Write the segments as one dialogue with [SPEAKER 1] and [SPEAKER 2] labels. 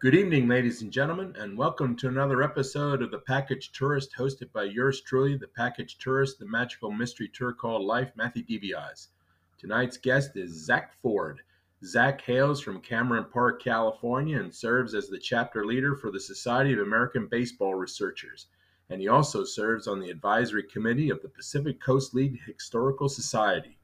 [SPEAKER 1] Good evening, ladies and gentlemen, and welcome to another episode of The Package Tourist, hosted by yours truly, The Package Tourist, the magical mystery tour called Life, Matthew DeBiase. Tonight's guest is Zak Ford. Zak hails from Cameron Park, California, and serves as the chapter leader for the Society of American Baseball Researchers. And he also serves on the advisory committee of the Pacific Coast League Historical Society.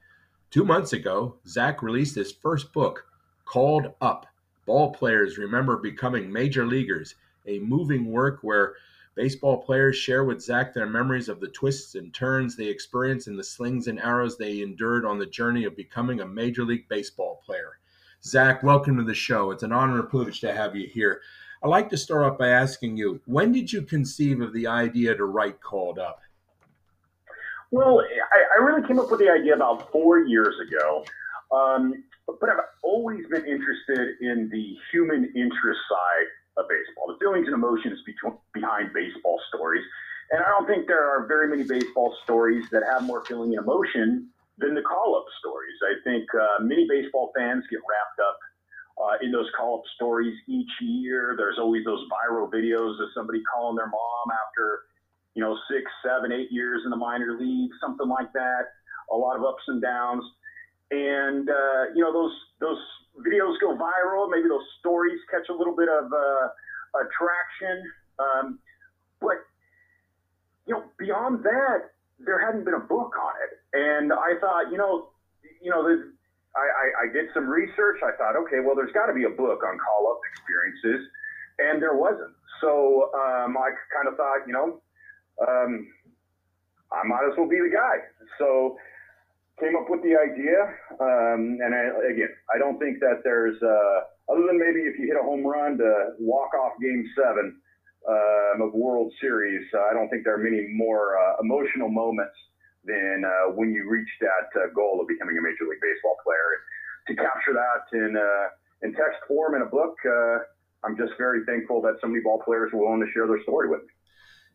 [SPEAKER 1] Two months ago, Zak released his first book, called Up Ball players remember becoming major leaguers, a moving work where baseball players share with Zak their memories of the twists and turns they experienced and the slings and arrows they endured on the journey of becoming a major league baseball player. Zak, welcome to the show. It's an honor and privilege to have you here. I'd like to start off by asking you, when did you conceive of the idea to write Called Up?
[SPEAKER 2] Well, I, I really came up with the idea about four years ago. Um, but I've always been interested in the human interest side of baseball, the feelings and emotions between, behind baseball stories. And I don't think there are very many baseball stories that have more feeling and emotion than the call up stories. I think uh, many baseball fans get wrapped up uh, in those call up stories each year. There's always those viral videos of somebody calling their mom after, you know, six, seven, eight years in the minor league, something like that. A lot of ups and downs and uh, you know those those videos go viral. Maybe those stories catch a little bit of uh, attraction, um, but you know beyond that, there hadn't been a book on it. And I thought, you know, you know, I, I, I did some research. I thought, okay, well, there's got to be a book on call up experiences, and there wasn't. So um, I kind of thought, you know, um, I might as well be the guy. So came up with the idea, um, and I, again, I don't think that there's uh, other than maybe if you hit a home run to walk off Game Seven um, of World Series. Uh, I don't think there are many more uh, emotional moments than uh, when you reach that uh, goal of becoming a Major League Baseball player. To capture that in uh, in text form in a book, I'm just very thankful that so many ball players were willing to share their story with me.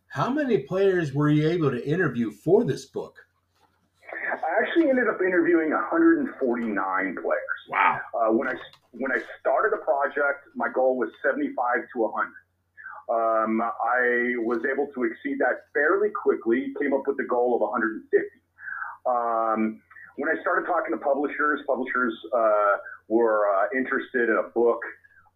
[SPEAKER 1] How many players were you able to interview for this book?
[SPEAKER 2] I actually ended up interviewing 149 players.
[SPEAKER 1] Wow.
[SPEAKER 2] Uh, when I when I started the project, my goal was 75 to 100. Um, I was able to exceed that fairly quickly. Came up with the goal of 150. Um, when I started talking to publishers, publishers uh, were uh, interested in a book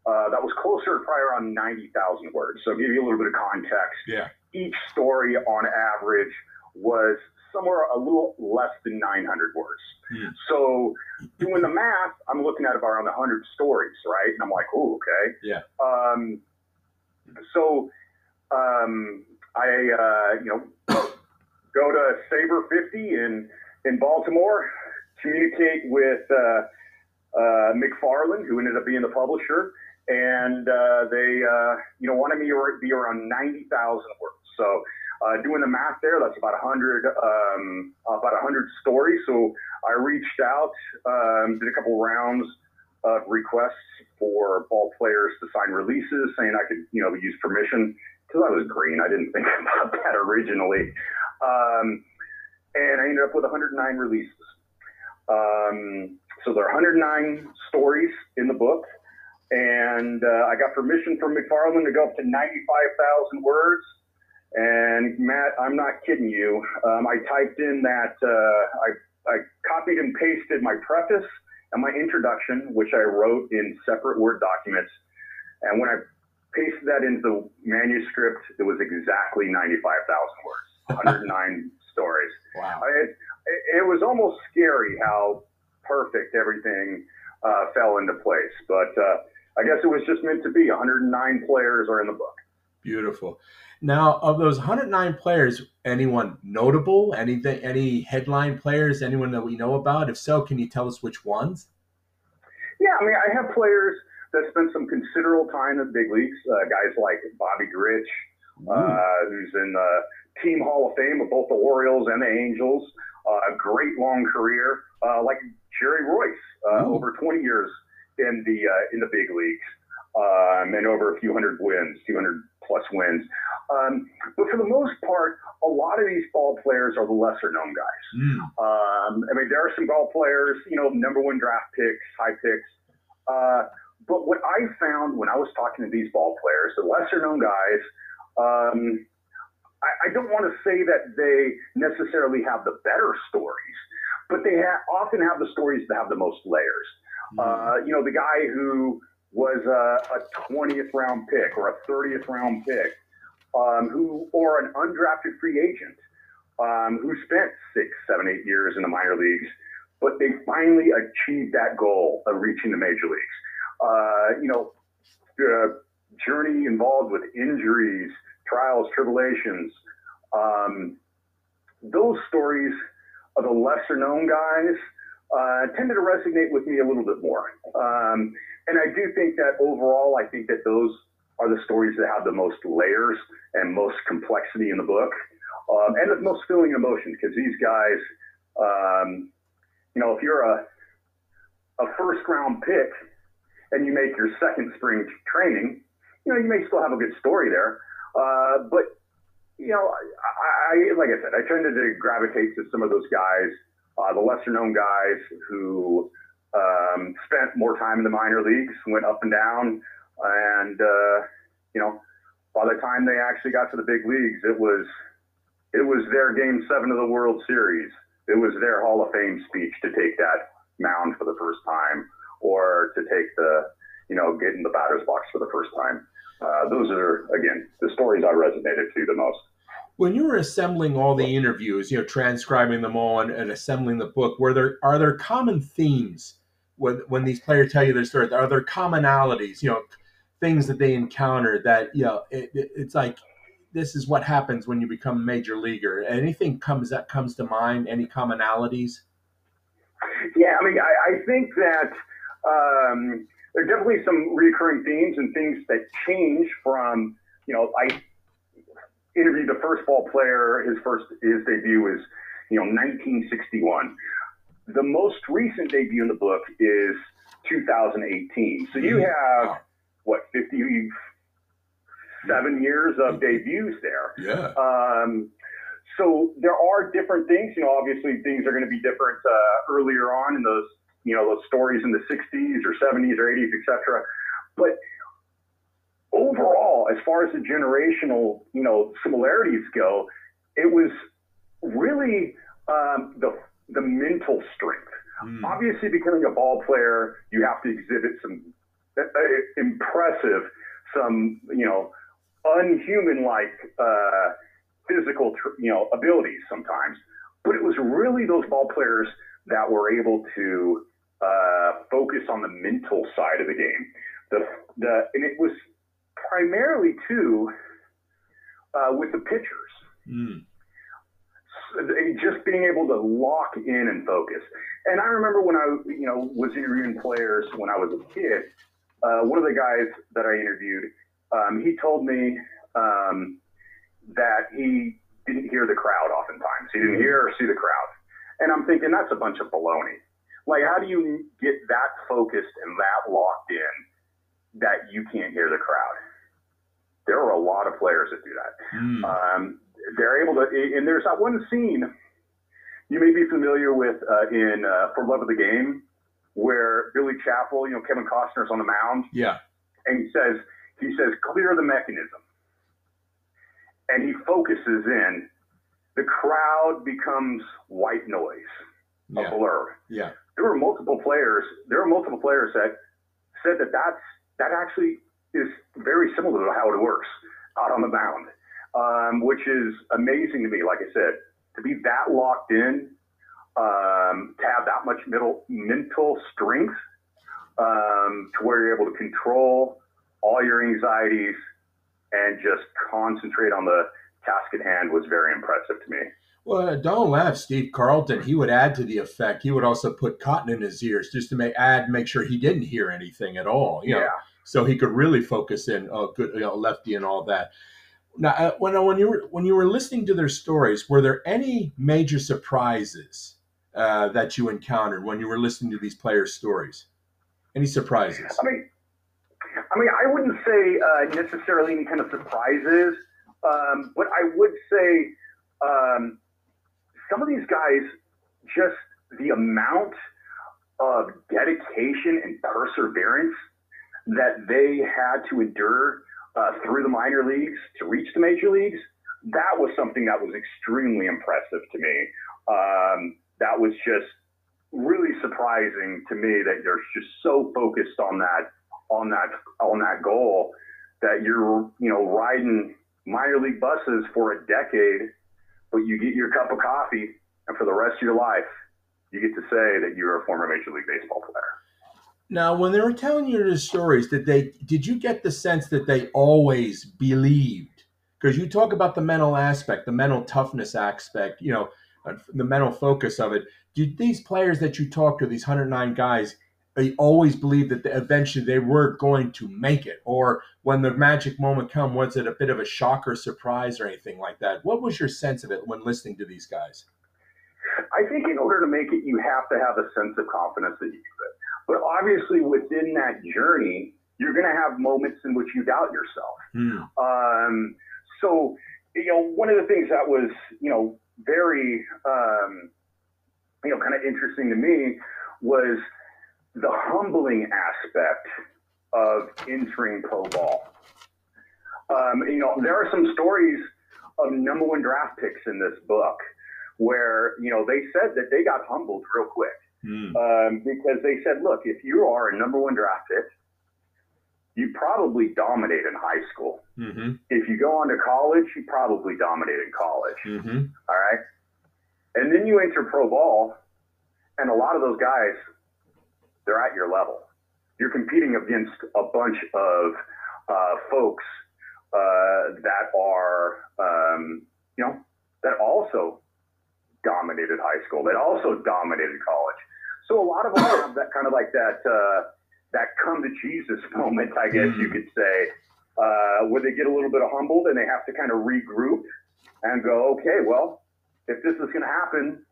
[SPEAKER 2] uh, that was closer, probably around 90,000 words. So, give you a little bit of context.
[SPEAKER 1] Yeah.
[SPEAKER 2] Each story, on average, was somewhere a little less than 900 words. Hmm. So doing the math, I'm looking at about around 100 stories, right? And I'm like, oh, okay.
[SPEAKER 1] Yeah.
[SPEAKER 2] Um, so um, I, uh, you know, go to SABR 50 in in Baltimore, communicate with uh, uh, McFarland, who ended up being the publisher, and uh, they, uh, you know, wanted me to be around 90,000 words. So uh, doing the math there, that's about 100, um, about 100 stories. So I reached out, um, did a couple rounds of requests for ball players to sign releases, saying I could, you know, use permission because I was green. I didn't think about that originally. Um, and I ended up with 109 releases. Um, so there are 109 stories in the book. And uh, I got permission from McFarland to go up to 95,000 words. And Matt, I'm not kidding you. Um, I typed in that, uh, I, I copied and pasted my preface and my introduction, which I wrote in separate Word documents. And when I pasted that into the manuscript, it was exactly 95,000 words, 109 stories.
[SPEAKER 1] Wow.
[SPEAKER 2] It, it, was almost scary how perfect everything uh, fell into place. But uh, I guess it was just meant to be. 109 players are in the book.
[SPEAKER 1] Beautiful. Now, of those 109 players, anyone notable? Anything? Any headline players? Anyone that we know about? If so, can you tell us which ones?
[SPEAKER 2] Yeah, I mean, I have players that spent some considerable time in the big leagues. Uh, guys like Bobby Grich, uh, who's in the Team Hall of Fame of both the Orioles and the Angels. Uh, a great long career, uh, like Jerry Reuss, uh, over 20 years in the uh, in the big leagues, um, and over a few hundred wins, 200 plus wins. Um, but for the most part, a lot of these ball players are the lesser known guys. Mm. Um, I mean, there are some ball players, you know, number one draft picks, high picks. Uh, but what I found when I was talking to these ball players, the lesser known guys, um, I, I, don't want to say that they necessarily have the better stories, but they ha- often have the stories that have the most layers. Mm. Uh, you know, the guy who was a, a 20th round pick or a 30th round pick, um, who or an undrafted free agent um, who spent six, seven, eight years in the minor leagues, but they finally achieved that goal of reaching the major leagues. Uh, you know, the journey involved with injuries, trials, tribulations. Um, those stories of the lesser known guys uh, tended to resonate with me a little bit more. Um, and I do think that overall, I think that those are the stories that have the most layers and most complexity in the book, um, and the most feeling emotion Because these guys, um, you know, if you're a a first round pick and you make your second spring training, you know, you may still have a good story there. Uh, but you know, I, I like I said, I tended to gravitate to some of those guys, uh, the lesser known guys who um, spent more time in the minor leagues, went up and down, and uh, you know, by the time they actually got to the big leagues, it was it was their game seven of the World Series. It was their Hall of Fame speech to take that mound for the first time, or to take the you know get in the batter's box for the first time. Uh, those are again the stories I resonated to the most.
[SPEAKER 1] When you were assembling all the interviews, you know, transcribing them all and, and assembling the book, were there are there common themes when when these players tell you their stories? Are there commonalities? You know, things that they encounter that you know it, it, it's like this is what happens when you become a major leaguer. Anything comes that comes to mind? Any commonalities?
[SPEAKER 2] Yeah, I mean, I, I think that um, there are definitely some recurring themes and things that change from you know I interviewed the first ball player. His first his debut was you know 1961. The most recent debut in the book is 2018. So you mm-hmm. have what 57 years of debuts there.
[SPEAKER 1] Yeah.
[SPEAKER 2] Um, so there are different things. You know, obviously things are going to be different uh, earlier on in those you know those stories in the 60s or 70s or 80s, etc. But overall, as far as the generational, you know, similarities go, it was really um, the the mental strength. Mm. Obviously, becoming a ball player, you have to exhibit some uh, uh impressive, some you know, unhuman-like uh, physical, you know, abilities sometimes. But it was really those ball players that were able to uh, focus on the mental side of the game. The the and it was primarily too uh, with the pitchers. Mm. Just being able to lock in and focus. And I remember when I, you know, was interviewing players when I was a kid. Uh, one of the guys that I interviewed, um, he told me um, that he didn't hear the crowd oftentimes. He didn't hear or see the crowd. And I'm thinking that's a bunch of baloney. Like, how do you get that focused and that locked in that you can't hear the crowd? there are a lot of players that do that. Mm. Um, they're able to, and there's that one scene you may be familiar with uh, in uh, For Love of the Game, where Billy Chapel, you know, Kevin Costner's on the mound.
[SPEAKER 1] Yeah.
[SPEAKER 2] And he says, he says, clear the mechanism. And he focuses in. The crowd becomes white noise, a yeah. blur.
[SPEAKER 1] Yeah.
[SPEAKER 2] There were multiple players. There are multiple players that said that that's that actually is very similar to how it works out on the mound, um, which is amazing to me. Like I said, to be that locked in, um, to have that much middle, mental strength, um, to where you're able to control all your anxieties and just concentrate on the task at hand was very impressive to me.
[SPEAKER 1] Well, uh, don't laugh, Steve Carlton. He would add to the effect. He would also put cotton in his ears just to make add make sure he didn't hear anything at all. You
[SPEAKER 2] yeah.
[SPEAKER 1] Know, so he could really focus in. Oh, good, you know, lefty and all that. Now, uh, when when you were when you were listening to their stories, were there any major surprises uh, that you encountered when you were listening to these players' stories? Any surprises?
[SPEAKER 2] I mean, I mean, I wouldn't say uh, necessarily any kind of surprises, um, but I would say um, some of these guys, just the amount of dedication and perseverance that they had to endure uh, through the minor leagues to reach the major leagues, that was something that was extremely impressive to me. Um, that was just really surprising to me that you're just so focused on that on that on that goal that you're you know riding minor league buses for a decade, but you get your cup of coffee, and for the rest of your life, you get to say that you're a former Major League Baseball player.
[SPEAKER 1] Now, when they were telling you the stories, did they did you get the sense that they always believed? Because you talk about the mental aspect, the mental toughness aspect, you know, the mental focus of it. Did these players that you talked to, these 109 guys, they always believed that eventually they were going to make it? Or when the magic moment come, was it a bit of a shock or surprise or anything like that? What was your sense of it when listening to these guys?
[SPEAKER 2] I think in order to make it, you have to have a sense of confidence that you it. But obviously, within that journey, you're going to have moments in which you doubt yourself. Mm. Um, so, you know, one of the things that was, you know, very, um, you know, kind of interesting to me was the humbling aspect of entering pro ball. Um, you know, there are some stories of number one draft picks in this book where, you know, they said that they got humbled real quick mm. um, because they said, look, if you are a number one draft pick, you probably dominate in high school. Mm-hmm. If you go on to college, you probably dominate in college. Mm-hmm. All right. And then you enter pro ball, and a lot of those guys, they're at your level. You're competing against a bunch of uh, folks uh, that are, um, you know, that also dominated high school, that also dominated college. So a lot of them have that kind of like that uh, that come to Jesus moment, I guess you could say, uh, where they get a little bit humbled and they have to kind of regroup and go, okay, well, if this is going to happen,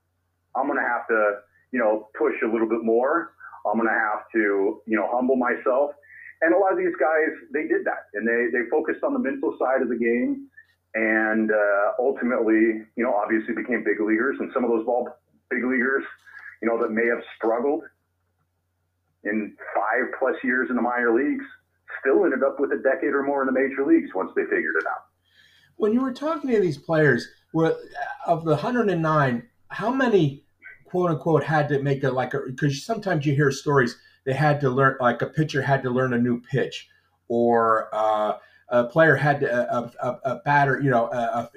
[SPEAKER 2] I'm going to have to, you know, push a little bit more. I'm going to have to, you know, humble myself. And a lot of these guys, they did that, and they they focused on the mental side of the game, and uh, ultimately, you know, obviously became big leaguers. And some of those ball big leaguers you know, that may have struggled in five plus years in the minor leagues still ended up with a decade or more in the major leagues once they figured it out.
[SPEAKER 1] When you were talking to these players, were of the 109, how many quote unquote had to make it like a because sometimes you hear stories they had to learn like a pitcher had to learn a new pitch or uh, a player had to, a, a, a batter, you know, a,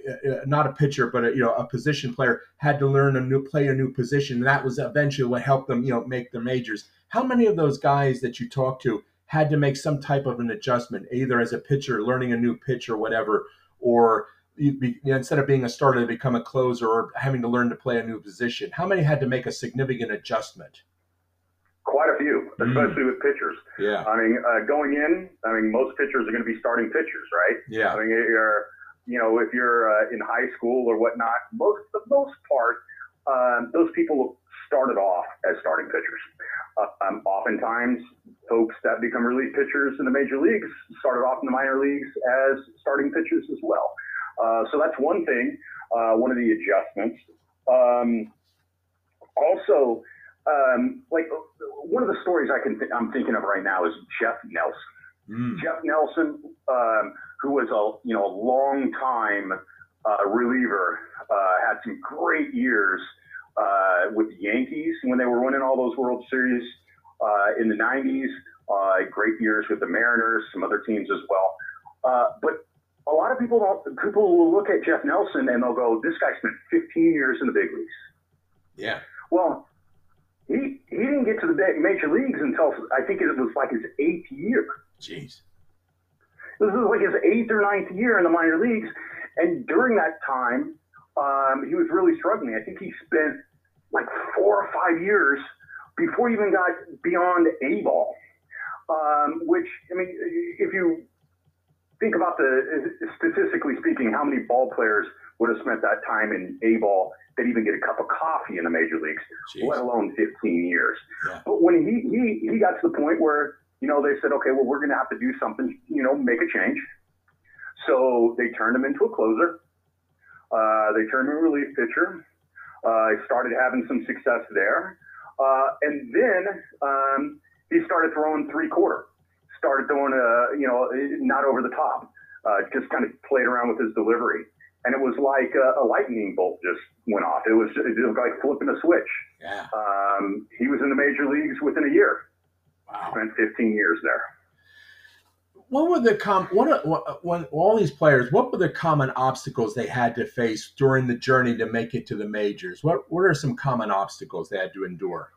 [SPEAKER 1] not a pitcher, but you know, a position player had to learn a new play, a new position. And that was eventually what helped them, you know, make the majors. How many of those guys that you talked to had to make some type of an adjustment, either as a pitcher, learning a new pitch or whatever, or be, instead of being a starter, to become a closer or having to learn to play a new position? How many had to make a significant adjustment?
[SPEAKER 2] Quite a few. Especially mm. with pitchers.
[SPEAKER 1] Yeah.
[SPEAKER 2] I mean, uh, going in, I mean, most pitchers are going to be starting pitchers, right?
[SPEAKER 1] Yeah.
[SPEAKER 2] I mean, you're, you know, if you're uh, in high school or whatnot, most the most part, um, those people started off as starting pitchers. Uh, um, oftentimes, folks that become relief pitchers in the major leagues started off in the minor leagues as starting pitchers as well. Uh, so that's one thing, uh, one of the adjustments. Um, also, um, like one of the stories I can th- I'm thinking of right now is Jeff Nelson. Mm. Jeff Nelson, um, who was a you know a long time uh, reliever, uh, had some great years uh, with the Yankees when they were winning all those World Series uh, in the '90s. Uh, great years with the Mariners, some other teams as well. Uh, but a lot of people don't. People will look at Jeff Nelson and they'll go, "This guy spent 15 years in the big leagues."
[SPEAKER 1] Yeah.
[SPEAKER 2] Well, he he didn't get to the major leagues until I think it was like his eighth year.
[SPEAKER 1] Jeez.
[SPEAKER 2] This was like his eighth or ninth year in the minor leagues, and during that time, um, he was really struggling. I think he spent like four or five years before he even got beyond A ball. Um, which I mean, if you think about the statistically speaking, how many ball players would have spent that time in A ball that even get a cup of coffee in the major leagues, Jeez. let alone 15 years. Yeah. But when he, he he got to the point where you know they said, okay, well we're going to have to do something, you know, make a change. So they turned him into a closer. Uh, they turned him a relief pitcher. Uh, started having some success there, uh, and then um, he started throwing three quarter started throwing a, you know, not over the top, uh, just kind of played around with his delivery. And it was like a, a lightning bolt just went off. It was, it was like flipping a switch.
[SPEAKER 1] Yeah.
[SPEAKER 2] Um, he was in the major leagues within a year.
[SPEAKER 1] Wow.
[SPEAKER 2] Spent 15 years there.
[SPEAKER 1] What were the com? What, what when all these players? What were the common obstacles they had to face during the journey to make it to the majors? What What are some common obstacles they had to endure?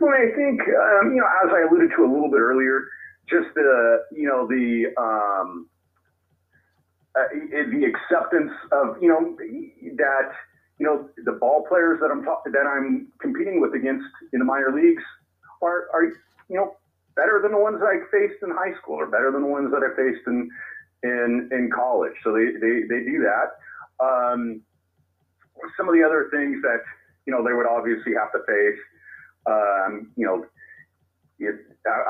[SPEAKER 2] Well, I think um, you know, as I alluded to a little bit earlier, just the you know the um, uh, the acceptance of you know that you know the ball players that I'm talking that I'm competing with against in the minor leagues are are you know better than the ones I faced in high school or better than the ones that I faced in in in college. So they they, they do that. Um, some of the other things that you know they would obviously have to face. Um, you know, it,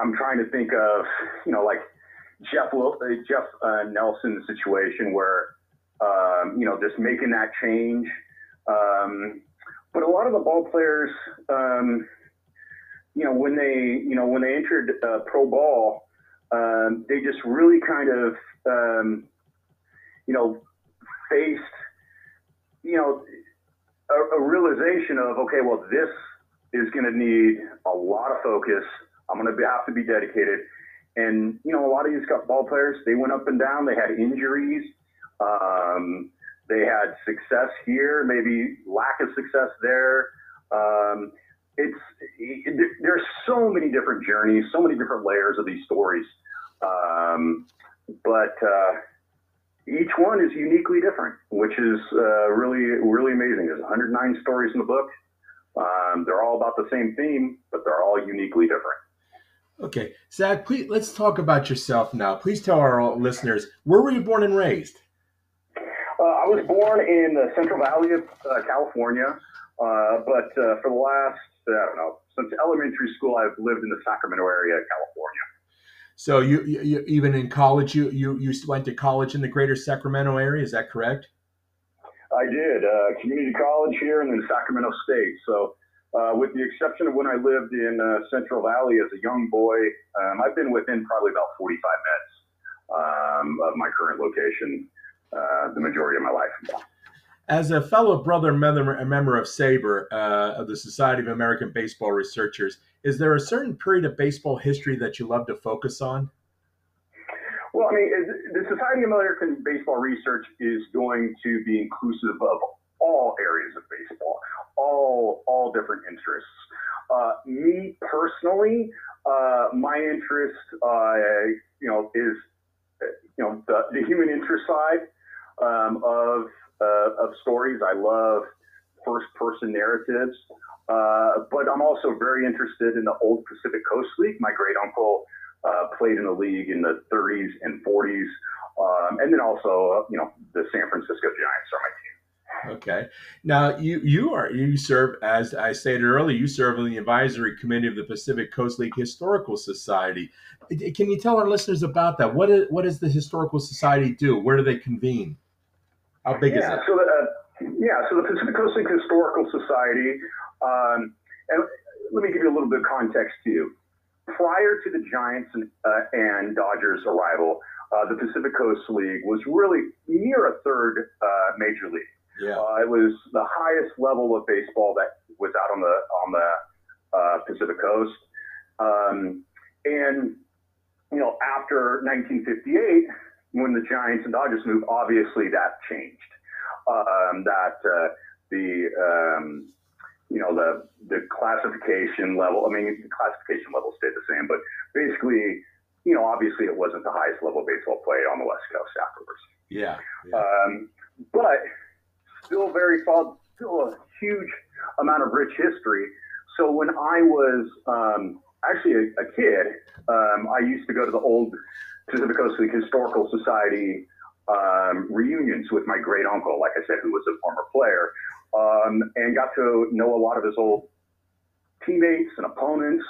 [SPEAKER 2] I'm trying to think of you know like Jeff Jeff uh, Nelson's situation where um, you know just making that change. Um, but a lot of the ball players, um, you know, when they, you know, when they entered uh, pro ball, um, they just really kind of, um, you know, faced, you know, a, a realization of, okay, well, this is going to need a lot of focus. I'm going to have to be dedicated. And, you know, a lot of these ball players, they went up and down. They had injuries. Um, they had success here, maybe lack of success there. Um, it's it, there's so many different journeys, so many different layers of these stories, um, but uh, each one is uniquely different, which is uh, really really amazing. There's 109 stories in the book. Um, they're all about the same theme, but they're all uniquely different.
[SPEAKER 1] Okay, Zak, please let's talk about yourself now. Please tell our listeners where were you born and raised.
[SPEAKER 2] Uh, I was born in the Central Valley of uh, California, uh, but uh, for the last I don't know, since elementary school, I've lived in the Sacramento area, of California.
[SPEAKER 1] So you, you, you, even in college, you, you you went to college in the greater Sacramento area. Is that correct?
[SPEAKER 2] I did uh, community college here and then Sacramento State. So, uh, with the exception of when I lived in uh, Central Valley as a young boy, um, I've been within probably about 45 minutes um, of my current location uh, the majority of my life.
[SPEAKER 1] As a fellow brother member, a member of SABR, uh, of the Society of American Baseball Researchers, is there a certain period of baseball history that you love to focus on?
[SPEAKER 2] Well, I mean, the Society of American Baseball Research is going to be inclusive of all areas of baseball, all all different interests. Uh, me personally, uh, my interest, uh, you know, is you know the, the human interest side um, of uh, of stories. I love first person narratives, uh, but I'm also very interested in the old Pacific Coast League. My great uncle uh, played in the league in the 30s and 40s, um, and then also you know the San Francisco Giants are my team.
[SPEAKER 1] Okay. Now you you are you serve as I stated earlier. You serve on the advisory committee of the Pacific Coast League Historical Society. Can you tell our listeners about that? What is what does the Historical Society do? Where do they convene? How big
[SPEAKER 2] yeah,
[SPEAKER 1] is it?
[SPEAKER 2] So the, uh, yeah, so the Pacific Coast League Historical Society, um, and let me give you a little bit of context to you. Prior to the Giants and, uh, and Dodgers arrival, uh, the Pacific Coast League was really near a third uh, major league.
[SPEAKER 1] Yeah.
[SPEAKER 2] Uh, it was the highest level of baseball that was out on the on the uh, Pacific Coast, um, and you know after 1958 when the Giants and Dodgers moved, obviously that changed. Um, that uh, the um, you know the the classification level. I mean, the classification level stayed the same, but basically, you know, obviously it wasn't the highest level of baseball played on the West Coast afterwards.
[SPEAKER 1] Yeah. yeah.
[SPEAKER 2] Um, but still very still a huge amount of rich history. So when I was um, actually a, a kid, um, I used to go to the old Pacific Coast League Historical Society um, reunions with my great uncle, like I said, who was a former player, um, and got to know a lot of his old teammates and opponents.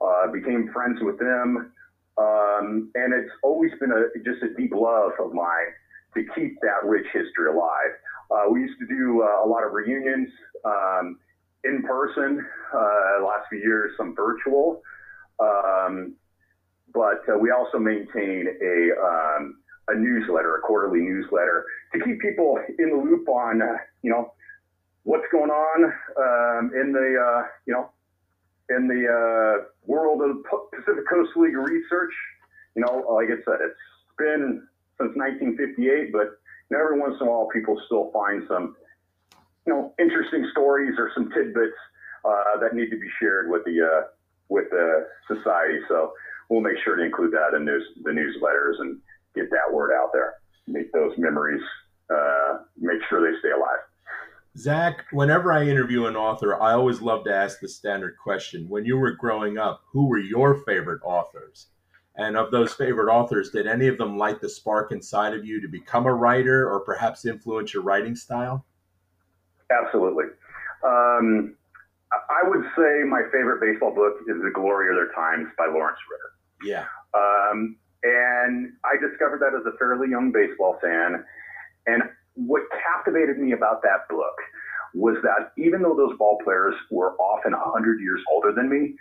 [SPEAKER 2] Uh, became friends with them, um, and it's always been a just a deep love of mine to keep that rich history alive. Uh, we used to do uh, a lot of reunions um, in person. Uh, last few years, some virtual. Um, but uh, we also maintain a um, a newsletter, a quarterly newsletter, to keep people in the loop on uh, you know what's going on um, in the uh, you know in the world of Pacific Coast League research. You know, like I said, it's been since 1958, but know, every once in a while, people still find some you know interesting stories or some tidbits uh, that need to be shared with the uh, with the society. So we'll make sure to include that in news, the newsletters and get that word out there. Make those memories, uh, make sure they stay alive.
[SPEAKER 1] Zak, whenever I interview an author, I always love to ask the standard question. When you were growing up, who were your favorite authors? And of those favorite authors, did any of them light the spark inside of you to become a writer or perhaps influence your writing style?
[SPEAKER 2] Absolutely. Um, I would say my favorite baseball book is The Glory of Their Times by Lawrence Ritter.
[SPEAKER 1] Yeah.
[SPEAKER 2] Um, and I discovered that as a fairly young baseball fan. And what captivated me about that book was that even though those ball players were often 100 years older than me,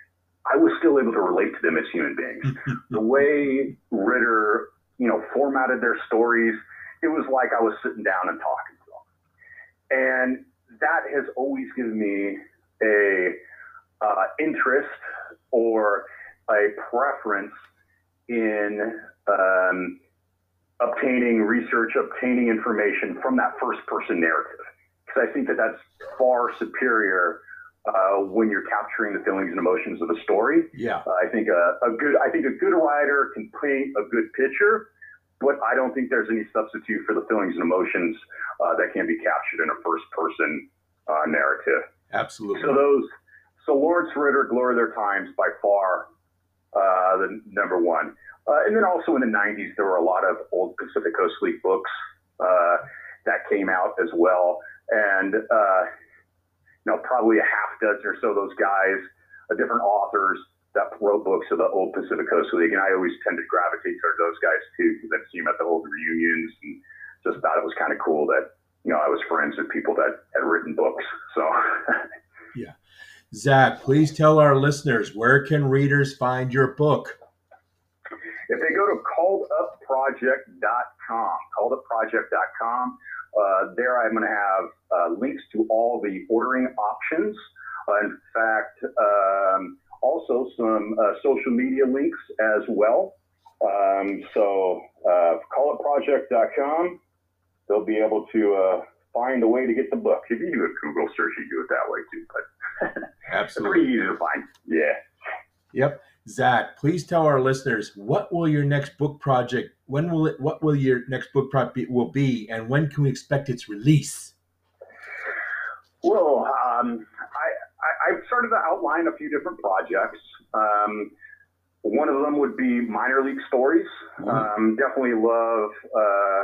[SPEAKER 2] I was still able to relate to them as human beings. the way Ritter, you know, formatted their stories, it was like I was sitting down and talking to them. And that has always given me a uh, interest or a preference in um, obtaining research, obtaining information from that first person narrative. Because I think that that's far superior uh, when you're capturing the feelings and emotions of a story.
[SPEAKER 1] Yeah.
[SPEAKER 2] Uh, I think a, a, good I think a good writer can paint a good picture, but I don't think there's any substitute for the feelings and emotions uh, that can be captured in a first person uh, narrative.
[SPEAKER 1] Absolutely.
[SPEAKER 2] So those so Lawrence Ritter, Glory of Their Times, by far uh, the number one. Uh, and then also in the 90s, there were a lot of old Pacific Coast League books uh, that came out as well. And, uh, you know, probably a half dozen or so of those guys, uh, different authors that wrote books of the old Pacific Coast League. And I always tended to gravitate toward those guys too, because I'd see them at the old reunions and just thought it was kind of cool that, you know, I was friends with people that had written books. So,
[SPEAKER 1] yeah. Zak, please tell our listeners where can readers find your book?
[SPEAKER 2] If they go to calledupproject.com, calledupproject.com, uh, there I'm going to have uh, links to all the ordering options. Uh, in fact, um, also some uh, social media links as well. Um, so, uh, calledupproject.com, they'll be able to uh, find a way to get the book. If you do a Google search, you do it that way too. But
[SPEAKER 1] absolutely
[SPEAKER 2] pretty easy to find. Yeah.
[SPEAKER 1] Yep. Zak, please tell our listeners what will your next book project, when will it, what will your next book project will be, and when can we expect its release?
[SPEAKER 2] Well, um, I, I, have started to outline a few different projects. Um, one of them would be minor league stories. Mm-hmm. Um, definitely love uh,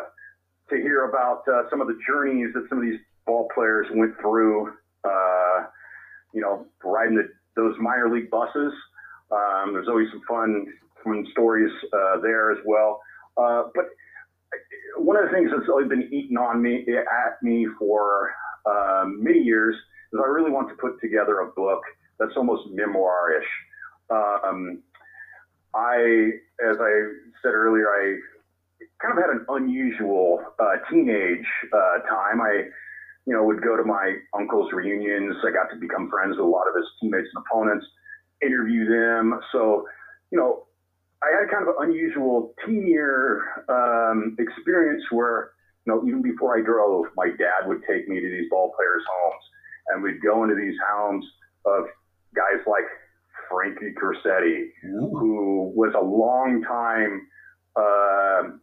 [SPEAKER 2] to hear about uh, some of the journeys that some of these ball players went through. Uh, you know, riding the, those minor league buses. Um, there's always some fun, fun stories uh, there as well. Uh, but one of the things that's always been eaten on me at me for um, many years is I really want to put together a book that's almost memoirish. Um, I, as I said earlier, I kind of had an unusual uh, teenage uh, time. I, you know, would go to my uncle's reunions. I got to become friends with a lot of his teammates and opponents interview them. So, you know, I had kind of an unusual teen year um, experience where, you know, even before I drove, my dad would take me to these ball players' homes, and we'd go into these homes of guys like Frankie Crosetti, who was a long time, uh,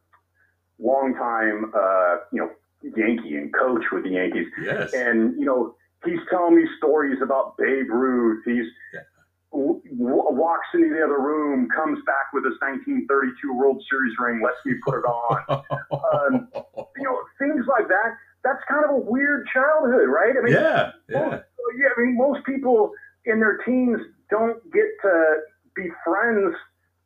[SPEAKER 2] long time, uh, you know, Yankee and coach with the Yankees.
[SPEAKER 1] Yes.
[SPEAKER 2] And you know, he's telling me stories about Babe Ruth. He's yeah walks into the other room, comes back with his 1932 World Series ring, lets me put it on. um, you know, things like that. That's kind of a weird childhood, right?
[SPEAKER 1] I mean, yeah,
[SPEAKER 2] yeah. Most, yeah. I mean, most people in their teens don't get to be friends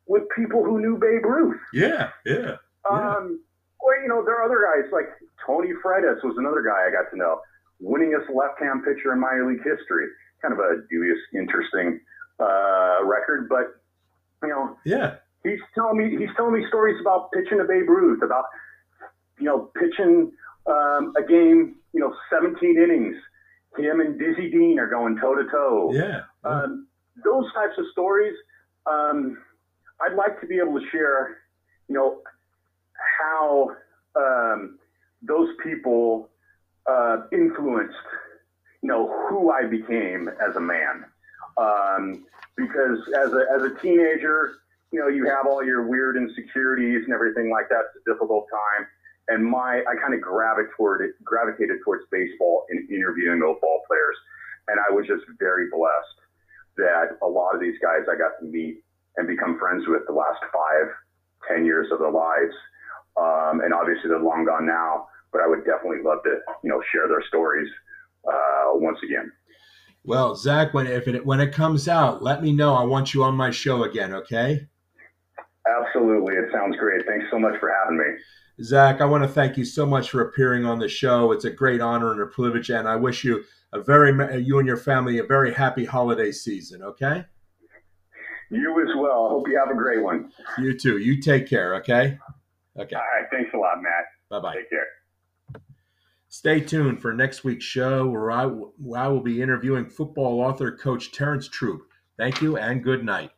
[SPEAKER 2] with people who knew Babe Ruth.
[SPEAKER 1] Yeah, yeah.
[SPEAKER 2] Um, well, you know, there are other guys like Tony Freitas was another guy I got to know, winningest left-hand pitcher in minor league history. Kind of a dubious, interesting uh, record, but you know,
[SPEAKER 1] yeah,
[SPEAKER 2] he's telling me he's telling me stories about pitching to Babe Ruth, about you know pitching um, a game, you know, 17 innings. Him and Dizzy Dean are going toe to toe.
[SPEAKER 1] Yeah.
[SPEAKER 2] Um, those types of stories, um, I'd like to be able to share, you know, how um, those people uh, influenced, you know, who I became as a man. Um, because as a, as a teenager, you know, you have all your weird insecurities and everything like that. It's a difficult time. And my, I kind of gravitated, gravitated towards baseball and interviewing those ball players. And I was just very blessed that a lot of these guys I got to meet and become friends with the last five, ten years of their lives. Um, and obviously they're long gone now, but I would definitely love to, you know, share their stories uh, once again.
[SPEAKER 1] Well, Zak, when if it when it comes out, let me know. I want you on my show again. Okay.
[SPEAKER 2] Absolutely, it sounds great. Thanks so much for having me.
[SPEAKER 1] Zak, I want to thank you so much for appearing on the show. It's a great honor and a privilege, and I wish you a very uh, you and your family a very happy holiday season. Okay.
[SPEAKER 2] You as well. Hope you have a great one.
[SPEAKER 1] You too. You take care. Okay. Okay.
[SPEAKER 2] All right. Thanks a lot, Matt.
[SPEAKER 1] Bye bye.
[SPEAKER 2] Take care.
[SPEAKER 1] Stay tuned for next week's show where I, where I will be interviewing football author coach Terrence Troop. Thank you and good night.